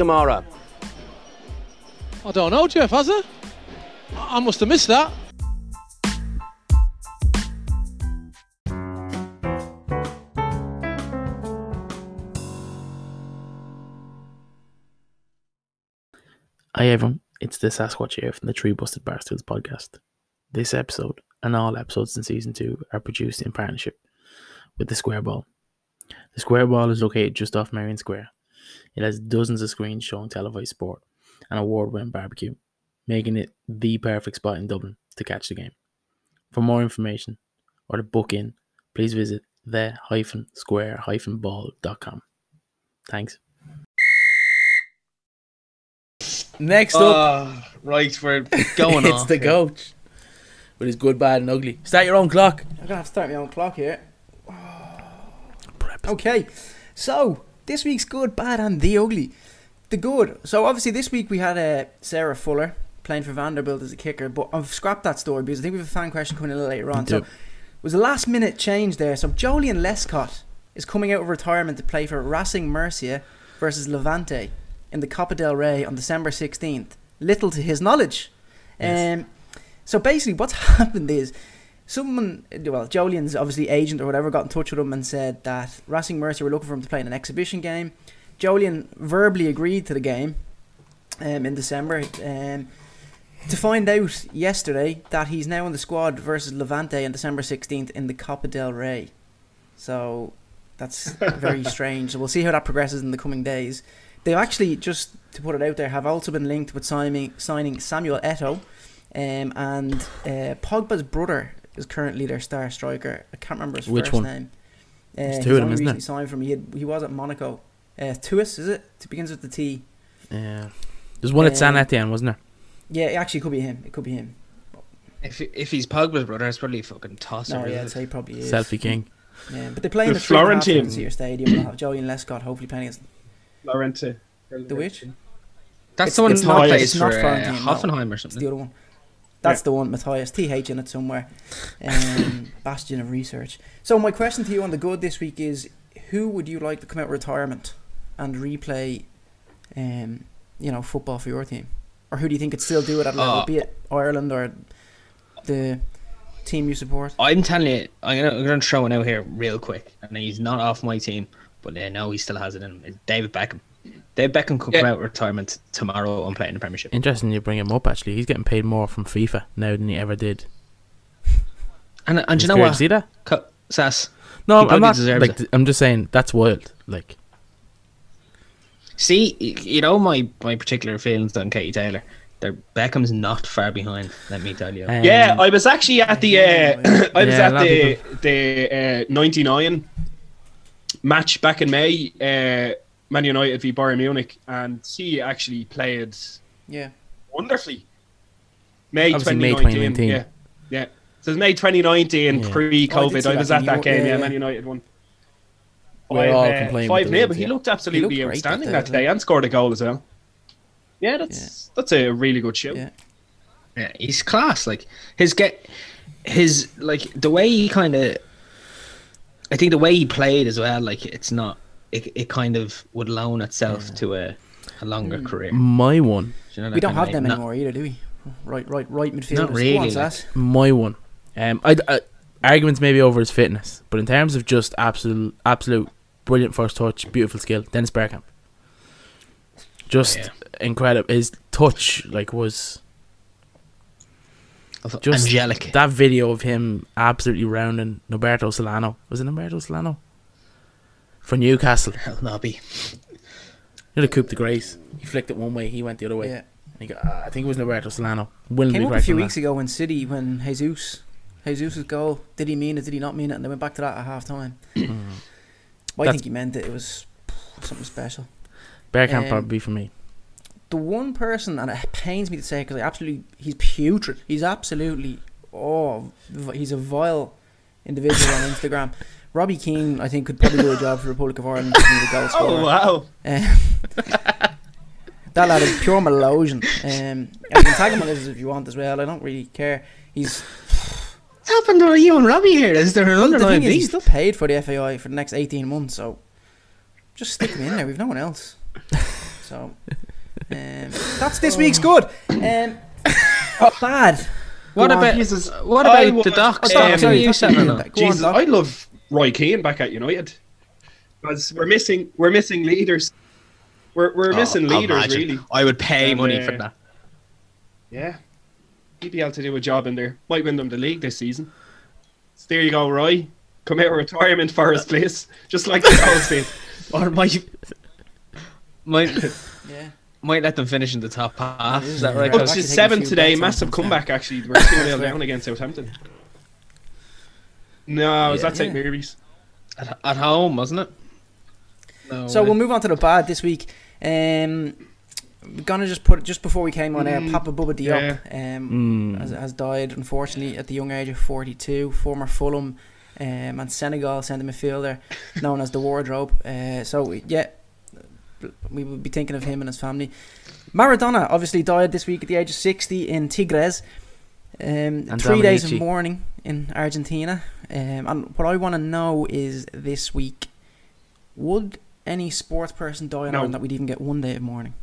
Kamara? I don't know, Jeff, has it? I I must have missed that. Hi everyone, it's the Sasquatch here from the Tree Busted Barstools podcast. This episode and all episodes in season two are produced in partnership with the Square Ball. The Square Ball is located just off Merrion Square. It has dozens of screens showing televised sport and award winning barbecue, making it the perfect spot in Dublin to catch the game. For more information or to book in, please visit the square ball.com. Thanks. Next up, Oh, right, we're going it's the here. coach with his good, bad, and ugly. Start your own clock. I'm gonna have to start my own clock here. Okay, so this week's good, bad, and the ugly. The good. So obviously this week we had uh, Sarah Fuller playing for Vanderbilt as a kicker, but I've scrapped that story because I think we have a fan question coming a little later on. So it was a last minute change there. So Joleon Lescott is coming out of retirement to play for Racing Murcia versus Levante in the Copa del Rey on December 16th. Little to his knowledge. Yes. Um, so basically, what's happened is someone, well, Joleon's obviously agent or whatever, got in touch with him and said that Racing Murcia were looking for him to play in an exhibition game. Joleon verbally agreed to the game um, in December. Um, to find out yesterday that he's now in the squad versus Levante on December 16th in the Copa del Rey. So that's very strange. So we'll see how that progresses in the coming days. They've actually, just to put it out there, have also been linked with signing, signing Samuel Eto. Um, and uh, Pogba's brother is currently their star striker. I can't remember his Which first one? name. Uh, There's two of them, isn't there? recently signed from. He, had, he was at Monaco. Uh, Tuis, is it? It begins with the T. Yeah. There's one at San Um, Etienne, wasn't there? Yeah, it actually could be him. It could be him. If if he's Pogba's brother, it's probably fucking tosser. No, yeah, I'd say he probably is. Selfie King. Yeah, but they play in The the Florentin Florentin. Sears Stadium. They'll have Joleon Lescott hopefully playing against Lorente. the which? That's It's- the one it's not- plays it's not for uh, Florentin, no. Hoffenheim or It's the something. other one. That's the one, Mathias. TH in it somewhere. Um, bastion of research. So my question to you on the good this week is: Who would you like to come out of retirement and replay, um, you know, football for your team, or who do you think could still do it at level, Oh. be it Ireland or the team you support? I'm telling you, I'm gonna, I'm gonna throw one out here real quick, and he's not off my team, but I know he still has it in him. It's David Beckham. David Beckham could come out of retirement tomorrow and play in the Premiership. Interesting you bring him up, actually. He's getting paid more from FIFA now than he ever did. And and It's you know what, See that? Co- Sass? No, He I'm not. Like, it. I'm just saying that's wild. Like, See, you know my my particular feelings on Katie Taylor. They're, Beckham's not far behind. Let me tell you. um, Yeah, I was actually at the uh, I was Yeah, at the the uh, '99 match back in May, uh, Man United v Bayern Munich, and he actually played Yeah, wonderfully. May Obviously May 2019, 2019. yeah, yeah. So it's May 2019, Yeah. Oh, pre-COVID. did see oh, I was that at that game, game. yeah, Yeah, yeah. Man United won. We're all uh, complaining five with nil, but he looked absolutely great that outstanding day, that day and scored a goal as well. Yeah, that's that's a really good show. yeah. Yeah, he's class. Like his get his like the way he kind of. I think the way he played as well. Like it's not. It, it kind of would loan itself to a, a longer Hmm. career. my one, Do you know We don't have way? them Not- anymore either, do we? Right, right, right midfielders. Not Go really, like- Sass. my one. Um, I, I arguments maybe over his fitness, but in terms of just absolute, absolute brilliant first touch, beautiful skill, Dennis Bergkamp. Just Yeah. incredible. His touch, like, was just angelic. That video of him absolutely rounding Nolberto Solano. Was it Nolberto Solano? For Newcastle. Hell, Nobby. You know the Coupe de Grace. He flicked it one way, he went the other way. Yeah. And he got, uh, I think it was Nolberto Solano. Willing Came up a few weeks ago when City when Jesus, Jesus' goal. Did he mean it? Did he not mean it? And they went back to that at half time. I That's- think he meant it. It was something special. Bergkamp Um, probably be for me. The one person, and it pains me to say because I absolutely, he's putrid. He's absolutely, oh, he's a vile individual on Instagram. Robbie Keane, I think, could probably do a job for Republic of Ireland. if he a goal scorer. Oh wow! Um, that lad is pure Malosian. Um, and you can tag him on this if you want as well. I don't really care. He's What's happened to you and Robbie here? Is there an the underlying thing is, he's still paid for the FAI for the next eighteen months. So just stick him in there. We've no one else. So um, that's this week's good. Um, bad. What Go on, about Jesus. what about would- the Docs? Oh, Um, sorry, you Doc, said you no, go no. on, Jesus, I love Roy Keane back at United because we're missing we're missing leaders. We're we're missing Oh, leaders imagine. really. I would pay And, money uh, for that. Yeah, he'd be able to do a job in there. Might win them the league this season. So there you go, Roy. Come out of retirement for his place, just like the Dolls did. Or might might Yeah. might let them finish in the top half. Is that right? Well, Up actually to seven today. Massive comeback actually. We're two 0 down against Southampton. No, was Yeah. that St Yeah. Mary's? At, at home, wasn't it? No So way. we'll move on to the bad this week. Um, we're gonna just put it just before we came on air. Mm, Papa Bouba Diop um, Mm. has, has died unfortunately at the young age of 42. Former Fulham um, and Senegal centre midfielder known as the Wardrobe. Uh, so yeah, we would be thinking of him and his family. Maradona obviously died this week at the age of 60 in Tigres. Um, And three days of mourning in Argentina. Um, and what I want to know is this week, would any sports person die in No. Ireland that we'd even get one day of mourning?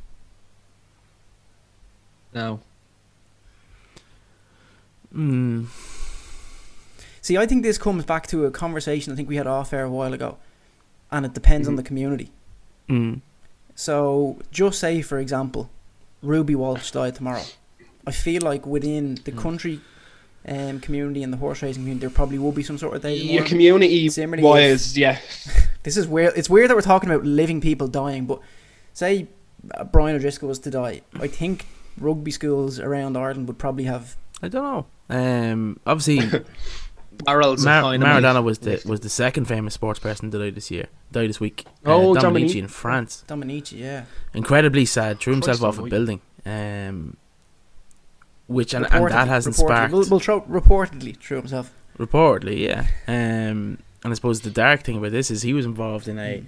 no. Mm. See, I think this comes back to a conversation I think we had off air a while ago, and it depends on Mhm. the community. Mm. So, just say, for example, Ruby Walsh died tomorrow. I feel like within the Mm. country um, community and the horse racing community, there probably will be some sort of day. Your mourning. community Similarly, wise, yeah. This is weird. It's weird that we're talking about living people dying, but say uh, Brian O'Driscoll was to die, I think rugby schools around Ireland would probably have. I don't know. Um, obviously, Barrels Mar- Maradona was the was the second famous sports person to die this year. Died this week. Oh, uh, Dominici Dominici. in France. Dominici, yeah. Incredibly sad. Threw himself Christ off a building. Um, which and, and that hasn't reportedly. sparked We'll, we'll throw, reportedly through himself. reportedly, yeah. Um, and I suppose the dark thing about this is he was involved in a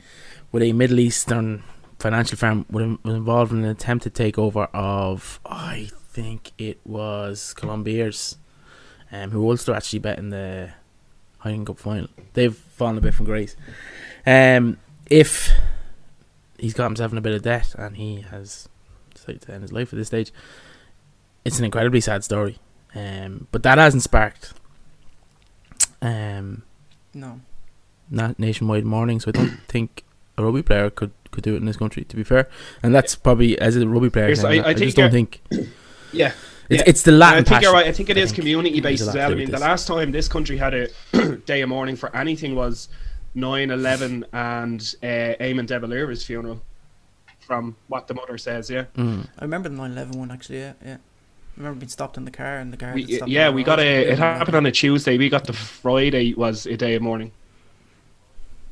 with a Middle Eastern financial firm was was involved in an attempted takeover of I think it was Colomiers, um, who also actually bet in the Heineken Cup final. They've fallen a bit from grace. Um, if he's got himself in a bit of debt and he has decided to end his life at this stage, it's an incredibly sad story. Um, but that hasn't sparked um No. Not nationwide mourning, so I don't think a rugby player could, could do it in this country. To be fair, and that's probably as a rugby player, Yes, saying I- I I, think just don't think Yeah. it's, Yeah. it's the I Latin think you're right. I think it I is think community based as well. I mean, the this. last time this country had a day of mourning for anything was 9 11 and uh, Eamon De Valera's funeral. From what the mother says, yeah. Mm. I remember the 9 11 one, actually, yeah. yeah. I remember being stopped in the car and the guard. We, stopped yeah, we got the a. It happened on a Tuesday. We got the Friday was a day of mourning.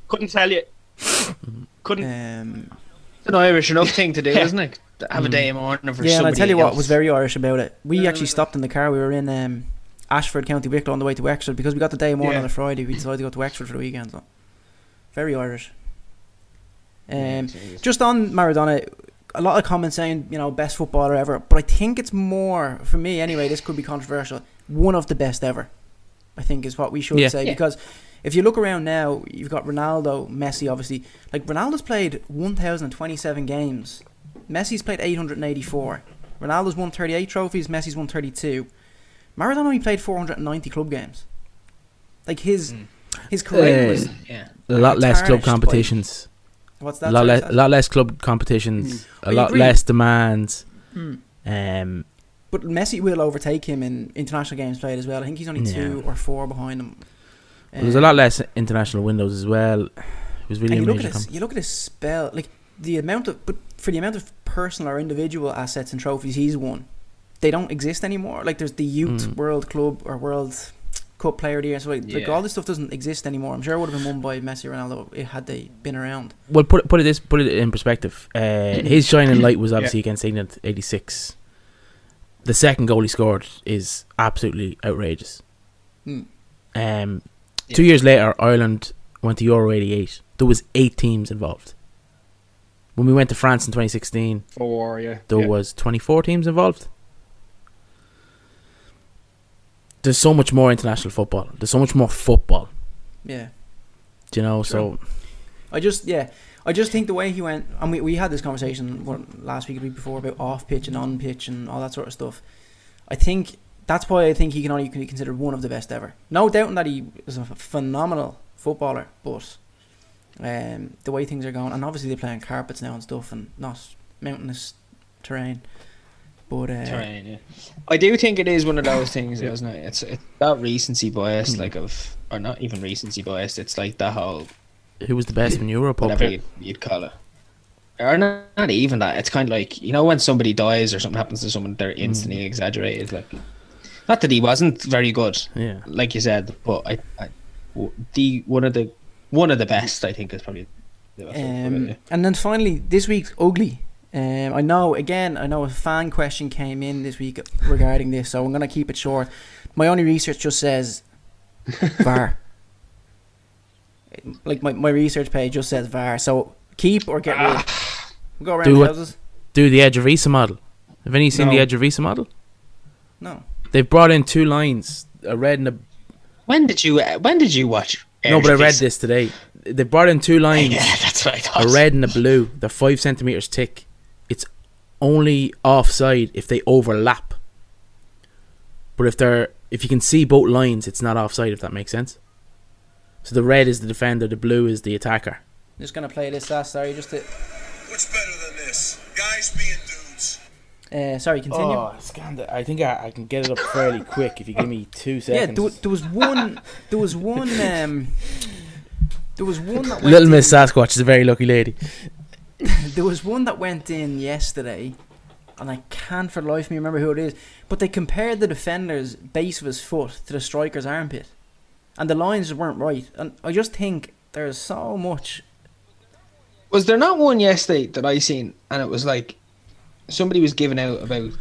Couldn't tell you. Couldn't. Um, It's an Irish enough thing to do, Yeah. isn't it? To have a Mm. day of mourning for yeah, and I somebody tell you what was very Irish about it. We Yeah, actually stopped in the car. We were in um, Ashford, County Wicklow, on the way to Wexford because we got the day of mourning Yeah. on a Friday. We decided to go to Wexford for the weekend. So. Very Irish. Um, just on Maradona, a lot of comments saying you know best footballer ever, but I think it's more for me anyway. This could be controversial. One of the best ever, I think, is what we should Yeah. say Yeah. because if you look around now, you've got Ronaldo, Messi, obviously. Like Ronaldo's played one thousand twenty-seven games, Messi's played eight hundred eighty-four. Ronaldo's won thirty-eight trophies, Messi's won thirty-two. Maradona only played four hundred ninety club games. Like his Mm. his career Uh, was Yeah. A lot less club tarnished by- competitions. What's A that? lot, le- Saz? a lot less club competitions. A I lot agree. less demands. Hmm. Um, But Messi will overtake him in international games played as well. I think he's only two or four behind him. there's a Um, lot less international windows as well. It was really And you look at his, you look at his spell, like the amount of, but for the amount of personal or individual assets and trophies he's won, they don't exist anymore. Like there's the youth Mm. World Club or World Cup Player of the Year. So like, like all this stuff doesn't exist anymore. I'm sure it would have been won by Messi or Ronaldo had they been around. Well, put it, put it this, put it in perspective. Uh, his shining light was obviously against England, eighty six. The second goal he scored is absolutely outrageous. Hmm. Um, Yeah. two years later, Ireland went to Euro eighty eight. There was eight teams involved. When we went to France in twenty sixteen, For yeah. there yeah. was twenty four teams involved. There's so much more international football. There's so much more football. Yeah. Do you know? So I just yeah, I just think the way he went, and we, we had this conversation last week, week before about off pitch and on pitch and all that sort of stuff. I think that's why I think he can only be considered one of the best ever. No doubting that he is a phenomenal footballer, but um, the way things are going, and obviously they're playing carpets now and stuff, and not mountainous terrain. But uh, terrain. Yeah. I do think it is one of those things, Yeah. isn't it? It's it's that recency bias, Hmm. like of, or not even recency bias. It's like that whole Who was the best in Europe? up whatever there? you, you'd call it. Or not, not even that. It's kind of like you know when somebody dies or something happens to someone, they're Hmm. instantly exaggerated. Like, not that he wasn't very good, Yeah. like you said, but I, the one of the one of the best. I think is probably. the best way to put it, Um, yeah. and then finally, this week's ugly. Um, I know again. I know a fan question came in this week regarding this, so I'm gonna keep it short. My only research just says VAR. like my, my research page just says VAR. So keep or get rid. We'll go around Do the it. houses. Do the Eredivisie model. Have any seen the Eredivisie model? No. They've brought in two lines, a red and a When did you uh, When did you watch? no, but I read this today. They brought in two lines, Yeah, that's what I thought. a red and a blue. They're five centimeters thick. It's only offside if they overlap. But if they're if you can see both lines, it's not offside. If that makes sense. So the red is the defender, the blue is the attacker. Just gonna play this. Uh, sorry, just to. What's better than this? Guys being dudes. Uh, sorry, continue. Oh, I scanned. I think I, I can get it up fairly quick if you give me two yeah, seconds. there, there was one. There was one. Um, there was one that Little Miss Sasquatch is a very lucky lady. There was one that went in yesterday, and I can't for the life of me remember who it is. But they compared the defender's base of his foot to the striker's armpit, and the lines weren't right. And I just think there's so much. Was there not one yesterday that I seen, and it was like somebody was giving out about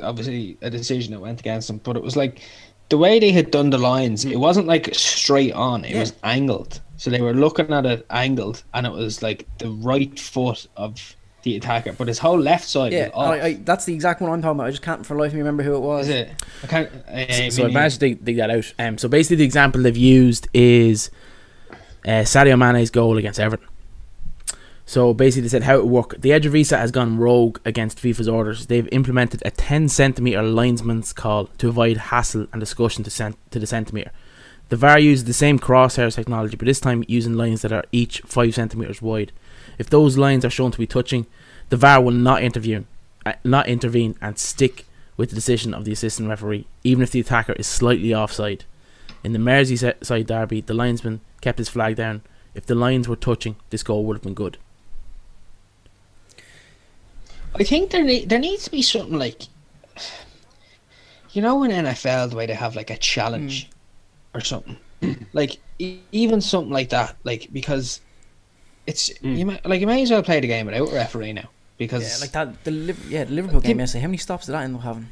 obviously a decision that went against them, but it was like the way they had done the lines. It wasn't like straight on; it Yeah. was angled. So they were looking at it angled, and it was like the right foot of the attacker, but his whole left side Yeah, was off. I, I, that's the exact one I'm talking about. I just can't for life of me remember who it was. Is it? I can't. I so mean, I managed to dig, dig that out. Um, so basically, the example they've used is uh, Sadio Mane's goal against Everton. So basically, they said how it worked. The Eredivisie has gone rogue against FIFA's orders. They've implemented a 10 centimeter linesman's call to avoid hassle and discussion to, cent- to the centimeter. The VAR uses the same crosshairs technology, but this time using lines that are each 5 centimeters wide. If those lines are shown to be touching, the VAR will not intervene, uh, not intervene and stick with the decision of the assistant referee, even if the attacker is slightly offside. In the Merseyside derby, the linesman kept his flag down. If the lines were touching, this goal would have been good. I think there ne- there needs to be something like, you know, in NFL the way they have like a challenge or something, like e- even something like that, like because it's you might, like you may as well play the game without a referee now because Yeah, like that. The Liv- yeah, the Liverpool game yesterday. How many stops did that end up having?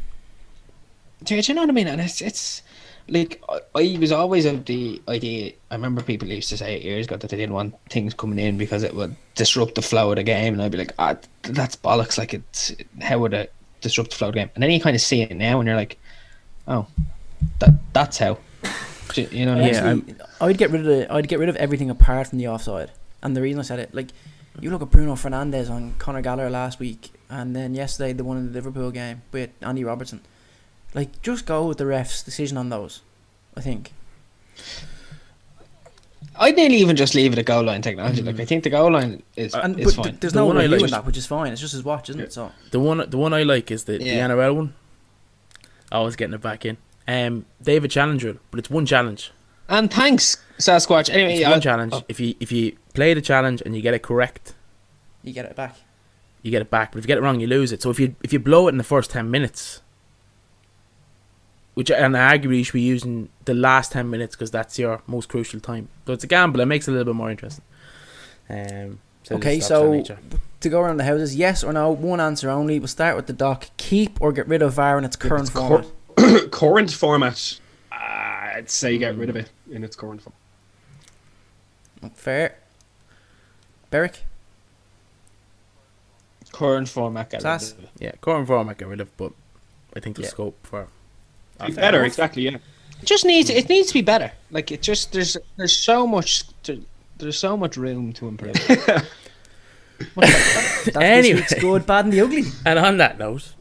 Do you, know what I mean? And it's it's like I, I was always of the idea. I remember people used to say years ago that they didn't want things coming in because it would disrupt the flow of the game, and I'd be like, ah, that's bollocks. Like it's how would it disrupt the flow of the game? And then you kind of see it now, and you're like, oh, that that's how. Do You you know I mean? Yeah, Actually, I'd get rid of the, I'd get rid of everything apart from the offside. And the reason I said it, like, you look at Bruno Fernandes on Conor Gallagher last week, and then yesterday the one in the Liverpool game with Andy Robertson. Like, just go with the ref's decision on those. I think. I'd nearly even just leave it at goal line technology. Like mm. I think the goal line is And is but th- fine. there's The no one I like- in that, which is fine. It's just his watch, isn't it? So The one, the one I like is the, Yeah. the NRL one. Always getting it back in. Um, they have a challenge rule, but it's one challenge. And thanks, Sasquatch. Anyway, It's I'll- one challenge. oh, If you if you play the challenge and you get it correct, you get it back. you get it back. But if you get it wrong, you lose it. So if you if you blow it in the first ten minutes, which and arguably you should be using the last ten minutes because that's your most crucial time. So it's a gamble. It makes it a little bit more interesting. Um, so Okay, this stops on so to go around the houses, yes or no, one answer only. We'll start with the doc. Keep or get rid of VAR in its current It's cor- format. current format. Uh, I'd say get rid of it in its current form. Fair. Beric? current format. get rid Sass? of it. yeah, current format get rid of, but I think the Yeah. scope for. Be better, exactly. Yeah. It just needs it needs to be better. Like it just there's there's so much to, there's so much room to improve. That's Anyway. this good, bad, and the ugly. And on that note,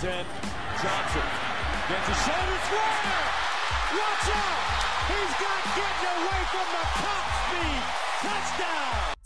To 10. Johnson gets a shot. It's Warner. Watch out. He's got getting away from the top speed. Touchdown.